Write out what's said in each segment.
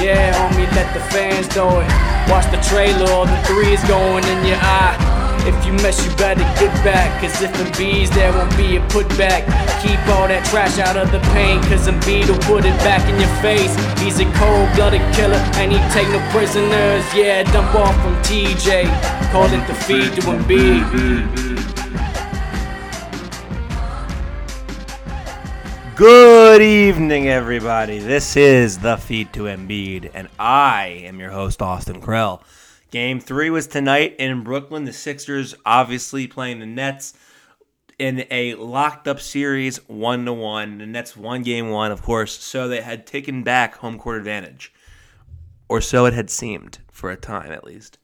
Yeah, homie, let the fans know it. Watch the trailer, all the threes going in your eye. If you mess, you better get back. Cause if Embiid's there won't be a putback. Keep all that trash out of the paint. Cause Embiid will put it back in your face. He's a cold blooded killer and he take no prisoners. Yeah, dump off from TJ. Call it the feed to Embiid. Good evening, everybody. This is the Feed to Embiid, and I am your host, Austin Krell. Game three was tonight in Brooklyn. The Sixers obviously playing the Nets in a locked up series, one to one. The Nets won game one, of course, so they had taken back home court advantage, or so it had seemed for a time at least.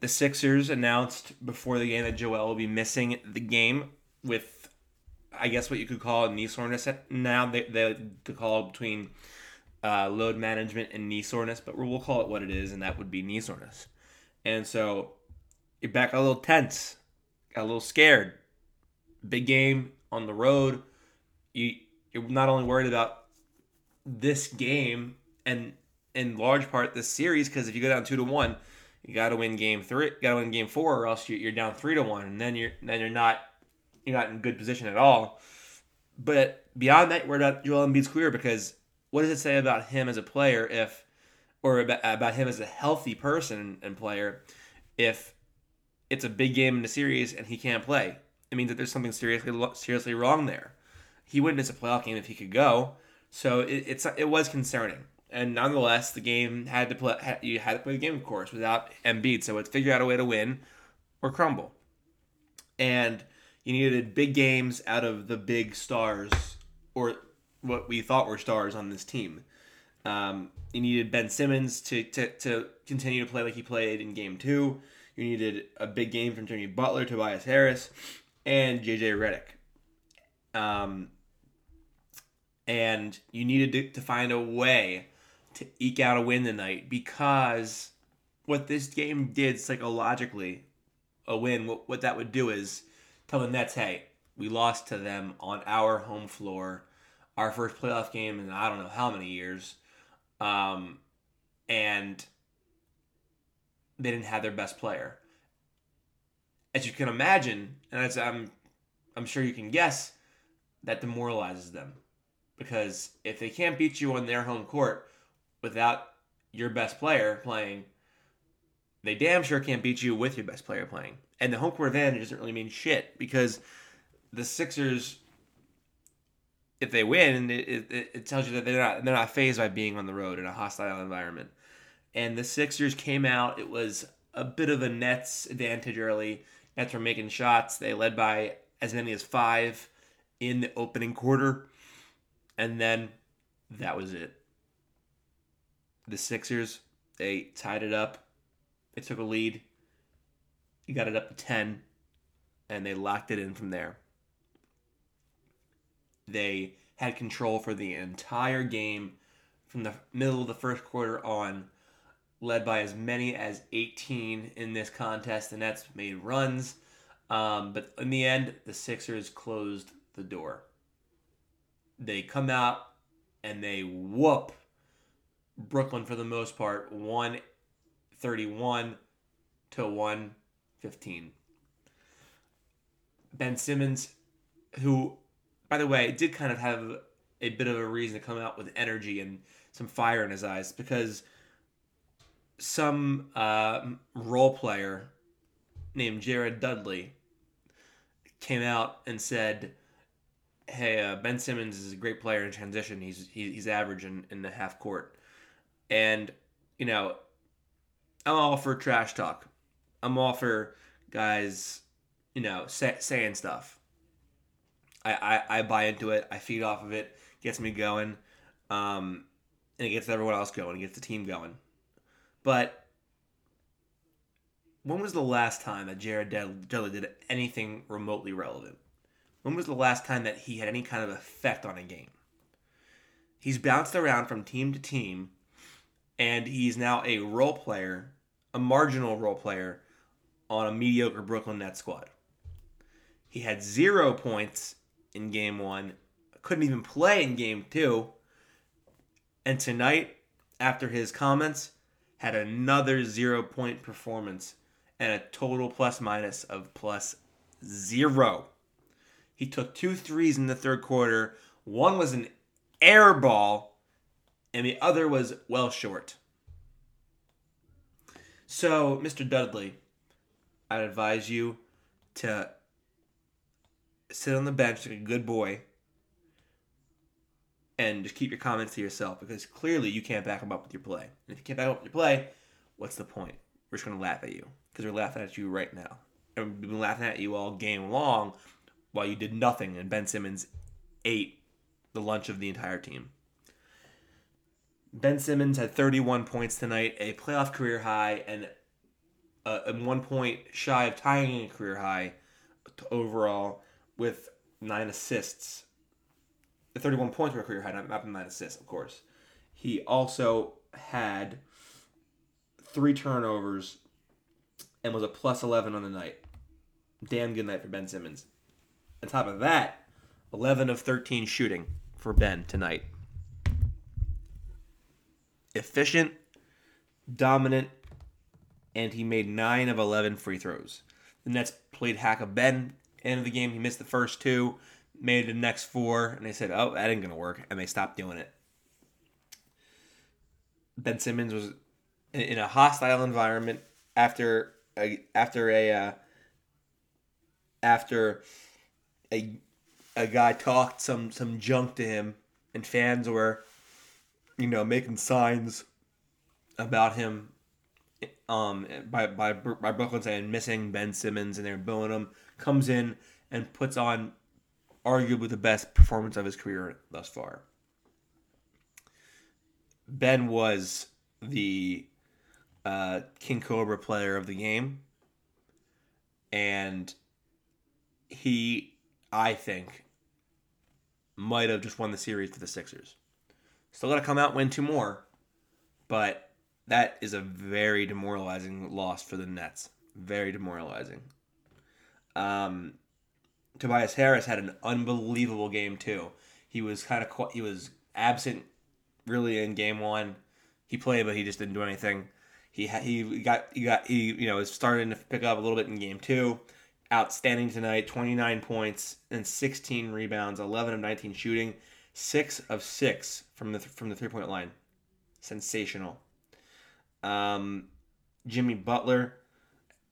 The Sixers announced before the game that Joel will be missing the game with I guess what you could call knee soreness. Now they they call between uh, load management and knee soreness, but we'll call it what it is, and that would be knee soreness. And so you're back a little tense, a little scared. Big game on the road. You you're not only worried about this game and in large part this series because if you go down two to one, you got to win game three, got to win game four, or else you're down three to one, and then you're then you're not you're not in good position at all. But beyond that, we're about Joel Embiid's career because what does it say about him as a player if, or about, about him as a healthy person and player, if it's a big game in the series and he can't play? It means that there's something seriously seriously wrong there. He wouldn't miss a playoff game if he could go, so it, it's it was concerning. And nonetheless, the game had to play. You had to play the game, of course, without Embiid. So it's figure out a way to win or crumble. And you needed big games out of the big stars, or what we thought were stars on this team. Um, you needed Ben Simmons to, to, to continue to play like he played in game two. You needed a big game from Jimmy Butler, Tobias Harris, and JJ Redick. Um, and you needed to, to find a way to eke out a win tonight because what this game did psychologically, a win, what, what that would do is tell the Nets, hey, we lost to them on our home floor, our first playoff game in I don't know how many years, um, and they didn't have their best player. As you can imagine, and as I'm, I'm sure you can guess, that demoralizes them because if they can't beat you on their home court without your best player playing, they damn sure can't beat you with your best player playing. And the home court advantage doesn't really mean shit because the Sixers, if they win, it, it, it tells you that they're not they're not fazed by being on the road in a hostile environment. And the Sixers came out. It was a bit of a Nets advantage early. Nets were making shots. They led by as many as five in the opening quarter, and then that was it. The Sixers they tied it up they took a lead. You got it up to 10, and they locked it in from there. They had control for the entire game from the middle of the first quarter on, led by as many as 18 in this contest. The Nets made runs, um, but in the end, the Sixers closed the door. They come out and they whoop Brooklyn for the most part, 131 to 115. Ben Simmons, who, by the way, did kind of have a bit of a reason to come out with energy and some fire in his eyes because some uh, role player named Jared Dudley came out and said, hey, uh, Ben Simmons is a great player in transition. He's he's average in, in the half court, and you know, I'm all for trash talk. I'm all for guys, you know, say, saying stuff. I, I I buy into it. I feed off of it. Gets me going, um, and it gets everyone else going. It gets the team going. But when was the last time that Jared Dudley did anything remotely relevant? When was the last time that he had any kind of effect on a game? He's bounced around from team to team, and he's now a role player, a marginal role player, on a mediocre Brooklyn Nets squad. He had zero points in game one, couldn't even play in game two, and tonight, after his comments, had another zero point performance and a total plus minus of plus zero. He took two threes in the third quarter. One was an air ball, and the other was well short. So, Mr. Dudley, I'd advise you to sit on the bench like a good boy and just keep your comments to yourself because clearly you can't back them up with your play. And if you can't back up with your play, what's the point? We're just going to laugh at you because we're laughing at you right now. And we've been laughing at you all game long while you did nothing and Ben Simmons ate the lunch of the entire team. Ben Simmons had 31 points tonight, a playoff career high, and uh, and one point shy of tying a career high overall with nine assists. The 31 points were a career high, not, not nine assists, of course. He also had three turnovers and was a plus 11 on the night. Damn good night for Ben Simmons. On top of that, 11 of 13 shooting for Ben tonight. Efficient, dominant, and he made 9 of 11 free throws. The Nets played hack-a-Ben. End of the game, he missed the first two, made the next four, and they said, oh, that ain't going to work, and they stopped doing it. Ben Simmons was in a hostile environment after a, after a uh, after a a guy talked some some junk to him, and fans were, you know, making signs about him. Um, by by by Brooklyn saying missing Ben Simmons, and they're booing him. Comes in and puts on arguably the best performance of his career thus far. Ben was the uh, King Cobra player of the game, and he I think, might have just won the series for the Sixers. Still got to come out win two more, but that is a very demoralizing loss for the Nets. Very demoralizing. Um, Tobias Harris had an unbelievable game too. He was kind of he was absent really in game one. He played, but he just didn't do anything. He he got he got he you know was starting to pick up a little bit in game two outstanding tonight 29 points and 16 rebounds 11 of 19 shooting 6 of 6 from the from the three point line. Sensational. Um, Jimmy Butler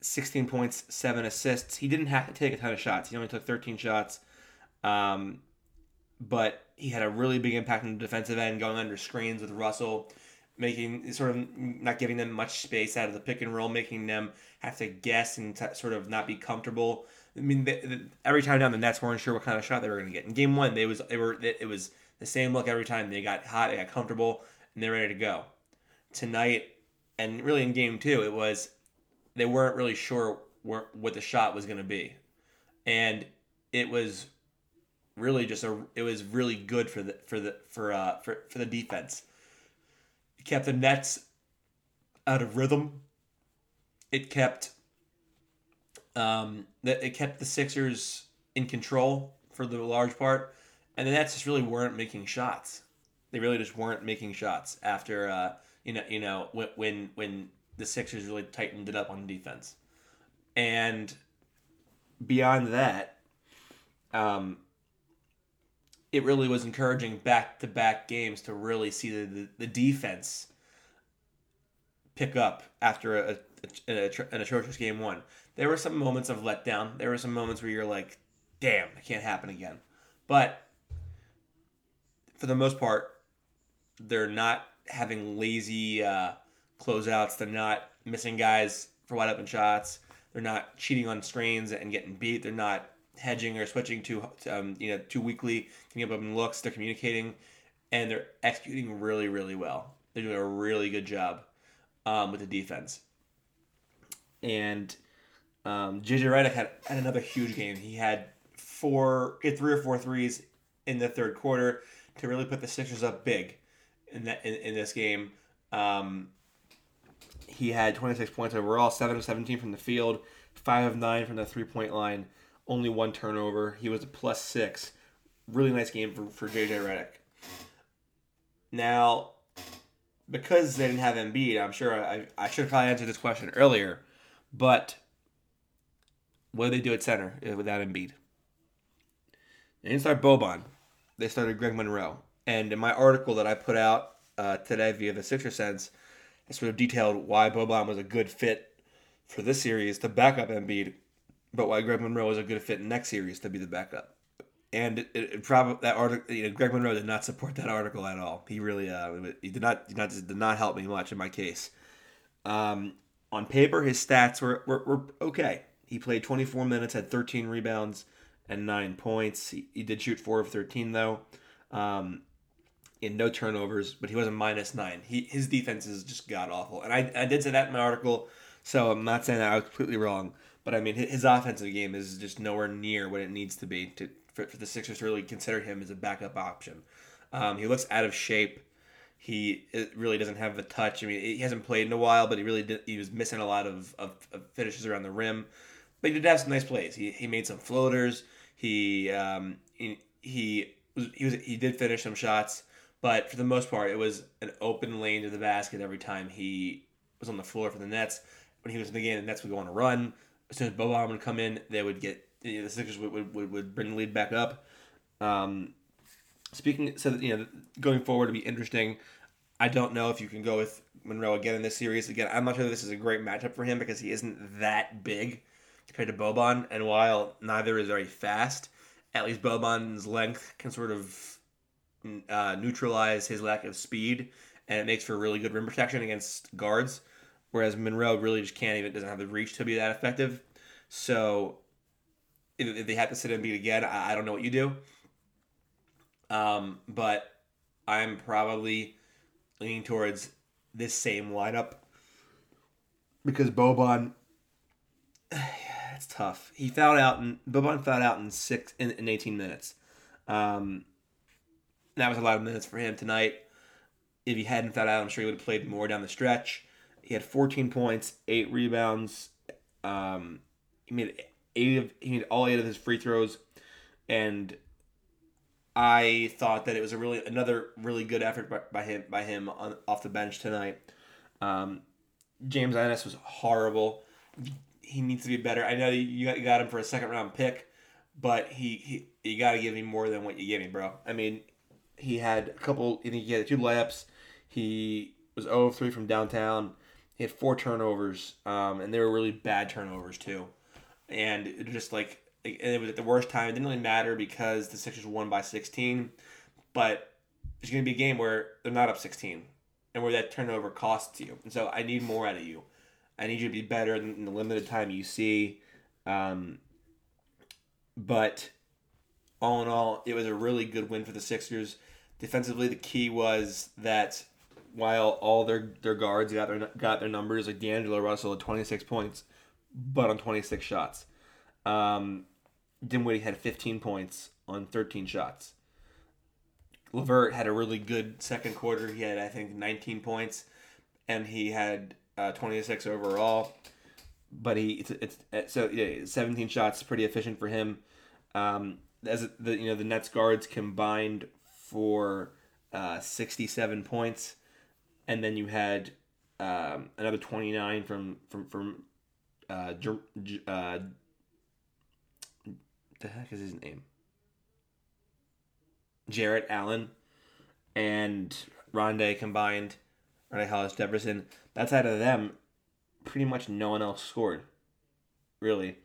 16 points 7 assists. He didn't have to take a ton of shots. He only took 13 shots. Um, but he had a really big impact on the defensive end going under screens with Russell making sort of not giving them much space out of the pick and roll, making them have to guess and t- sort of not be comfortable. I mean, every time down the Nets weren't sure what kind of shot they were going to get. In game one, they was they were it was the same look every time. They got hot, they got comfortable, and they're ready to go. Tonight, and really in game two, it was they weren't really sure where, what the shot was going to be, and it was really just a it was really good for the for the for uh for, for the defense it kept the Nets out of rhythm. It kept um, that it kept the Sixers in control for the large part, and the Nets just really weren't making shots. They really just weren't making shots after uh, you know you know when when when the Sixers really tightened it up on defense, and beyond that, um, it really was encouraging back to back games to really see the, the, the, defense pick up after a, a, a, an atrocious game one. There were some moments of letdown. There were some moments where you're like, damn, it can't happen again. But for the most part, they're not having lazy uh, closeouts. They're not missing guys for wide open shots. They're not cheating on screens and getting beat. They're not hedging or switching too um, you know too weakly, giving up open looks. They're communicating, and they're executing really really well. They're doing a really good job um, with the defense. And um, JJ Redick had, had another huge game. He had four, three or four threes in the third quarter to really put the Sixers up big in that in, in this game. Um, he had 26 points overall, 7 of 17 from the field, 5 of 9 from the three point line, only one turnover. He was a plus 6. Really nice game for, for JJ Redick. Now, because they didn't have Embiid, I'm sure I, I should have probably answered this question earlier, but what did they do at center uh, without Embiid? They didn't start Boban. They started Greg Monroe. And in my article that I put out uh, today via the Sixer Sense, I sort of detailed why Boban was a good fit for this series to back up Embiid, but why Greg Monroe was a good fit next series to be the backup. And it, it probably that article, you know, Greg Monroe did not support that article at all. He really, uh, he did not, did not, did not help me much in my case. Um, on paper, his stats were, were, were okay. He played 24 minutes, had 13 rebounds and nine points. He, he did shoot four of 13 though, um, in no turnovers, but he was a minus nine. He his defense is just god awful, and I, I did say that in my article, so I'm not saying that I was completely wrong. But I mean, his, offensive game is just nowhere near what it needs to be to for, for the Sixers to really consider him as a backup option. Um, he looks out of shape. He really doesn't have the touch. I mean, he hasn't played in a while, but he really did, he was missing a lot of, of, of finishes around the rim. But he did have some nice plays. He, he made some floaters. He um, he he was, he was he did finish some shots, but for the most part, it was an open lane to the basket every time he was on the floor for the Nets. When he was in the game, the Nets would go on a run. As soon as Boban would come in, they would get you know, the Sixers would, would, would, would bring the lead back up. Um, speaking, so that, you know, going forward to be interesting. I don't know if you can go with Monroe again in this series. Again, I'm not sure this is a great matchup for him because he isn't that big compared to Boban. And while neither is very fast, at least Boban's length can sort of uh, neutralize his lack of speed, and it makes for really good rim protection against guards. Whereas Monroe really just can't even doesn't have the reach to be that effective. So if, if they have to sit Embiid again, I, I don't know what you do. Um, but I'm probably leaning towards this same lineup because Boban it's tough. He fouled out and Boban fouled out in six in, in 18 minutes. Um, that was a lot of minutes for him tonight. If he hadn't fouled out, I'm sure he would have played more down the stretch. He had 14 points, eight rebounds. Um, he made eight of he made all eight of his free throws, and I thought that it was a really another really good effort by, by him by him on, off the bench tonight. Um, James Ennis was horrible he needs to be better. I know you got, him for a second round pick, but he, he you got to give me more than what you gave me, bro. I mean, he had a couple. He had two layups. He was 0 3 from downtown. He had four turnovers, um, and they were really bad turnovers too. And it just like it was at the worst time. It didn't really matter because the Sixers won by 16, but it's going to be a game where they're not up 16 and where that turnover costs you. And so I need more out of you. I need you to be better in the limited time you see. Um, but all in all, it was a really good win for the Sixers. Defensively, the key was that while all their, their guards got their got their numbers, like D'Angelo Russell at 26 points, but on 26 shots. Um, Dinwiddie had 15 points on 13 shots. LeVert had a really good second quarter. He had, I think, 19 points, and he had uh, 26 overall. But he it's, it's, so yeah, 17 shots, pretty efficient for him. Um, as the you know the Nets guards combined for uh, 67 points, and then you had um, another 29 from from from uh, uh, the heck is his name? Jarrett Allen and Rondae combined Rondae Hollis Jefferson. Outside of them, pretty much no one else scored. Really.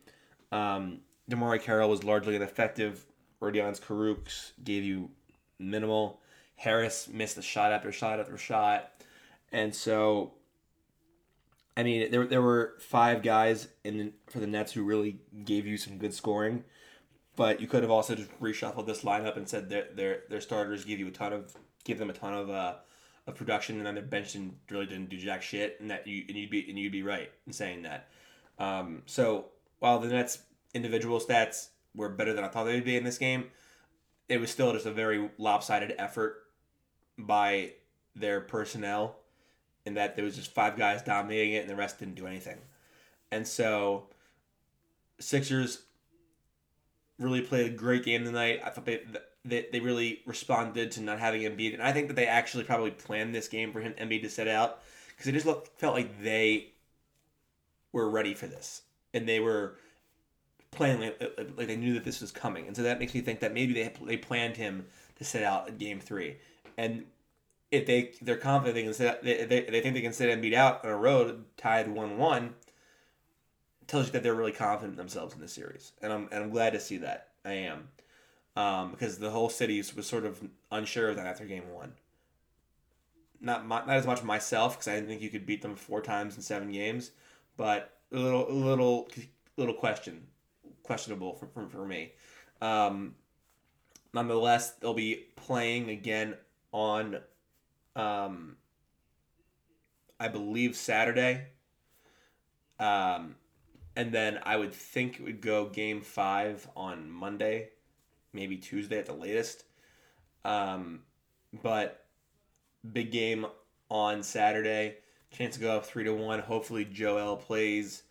Um, DeMarre Carroll was largely ineffective Rodions Kurucs gave you minimal. Harris missed a shot after shot after shot. And so, I mean, there, there were five guys in for the Nets who really gave you some good scoring. But you could have also just reshuffled this lineup and said their their their starters give you a ton of give them a ton of uh, of production, and then their bench didn't, really didn't do jack shit, and that you and you'd be and you'd be right in saying that. Um, so while the Nets individual stats were better than I thought they'd be in this game, it was still just a very lopsided effort by their personnel, in that there was just five guys dominating it, and the rest didn't do anything. And so, Sixers really played a great game tonight. I thought they they, they really responded to not having Embiid, and I think that they actually probably planned this game for him Embiid to set out because it just looked, felt like they were ready for this, and they were planning like, like they knew that this was coming, and so that makes me think that maybe they they planned him to set out in Game Three, and if they they're confident they can sit they, they, they think they can sit Embiid out on a road tied one one tells you that they're really confident themselves in the series, and I'm and I'm glad to see that. I am, um, because the whole city was sort of unsure of that after game one. Not my, not as much myself because I didn't think you could beat them four times in seven games, but a little a little little question questionable for for, for me. Um, nonetheless, they'll be playing again on, um, I believe Saturday. Um, and then I would think it would go game five on Monday, maybe Tuesday at the latest. Um, but big game on Saturday. Chance to go up three to one. Hopefully Joel plays.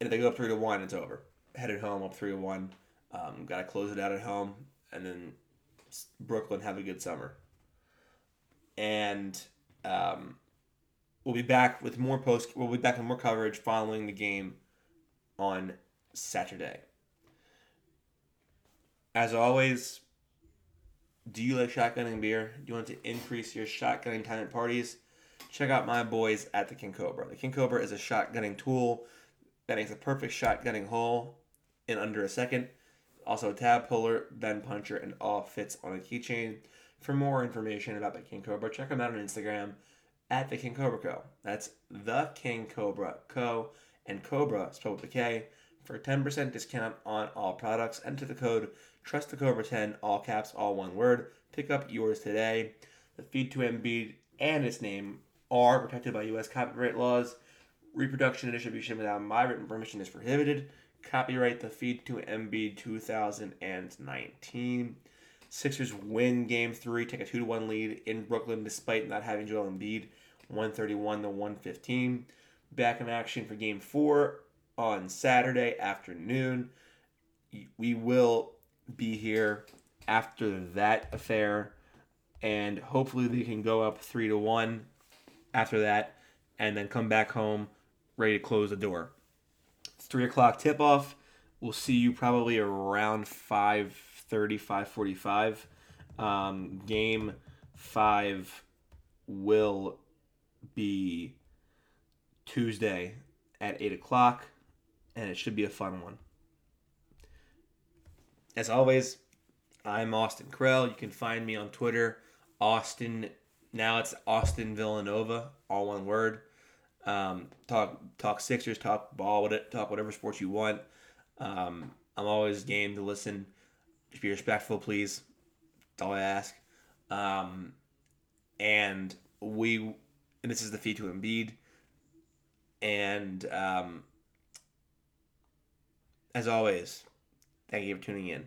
And if they go up three to one, it's over. Headed home up three to one. Um, Got to close it out at home, and then Brooklyn have a good summer. And um, we'll be back with more post. We'll be back with more coverage following the game on Saturday. As always, do you like shotgunning beer? Do you want to increase your shotgunning time at parties? Check out my boys at the King Cobra. The King Cobra is a shotgunning tool that makes a perfect shotgunning hole in under a second. Also, a tab puller, bend puncher, and all fits on a keychain. For more information about the King Cobra, check them out on Instagram at the King Cobra Co. That's the King Cobra Co and Cobra, spelled with a K, for a 10% discount on all products. Enter the code Trust the Cobra 10 all caps, all one word. Pick up yours today. The feed to Embiid and its name are protected by U.S. copyright laws. Reproduction and distribution without my written permission is prohibited. Copyright the feed to Embiid 2019. Sixers win game three, take a 2 to 1 lead in Brooklyn despite not having Joel Embiid, 131 to 115 back in action for game four on Saturday afternoon. We will be here after that affair, and hopefully they can go up three to one after that, and then come back home ready to close the door. It's three o'clock tip off. We'll see you probably around 5.30, 5.45. Um, game five will be Tuesday at 8 o'clock, and it should be a fun one. As always, I'm Austin Krell. You can find me on Twitter, Austin. Now it's Austin Villanova, all one word. Um, talk talk Sixers, talk ball, talk whatever sports you want. Um, I'm always game to listen. Just be respectful, please. That's all I ask. Um, and we, and this is the feed to Embiid. And um, as always, thank you for tuning in.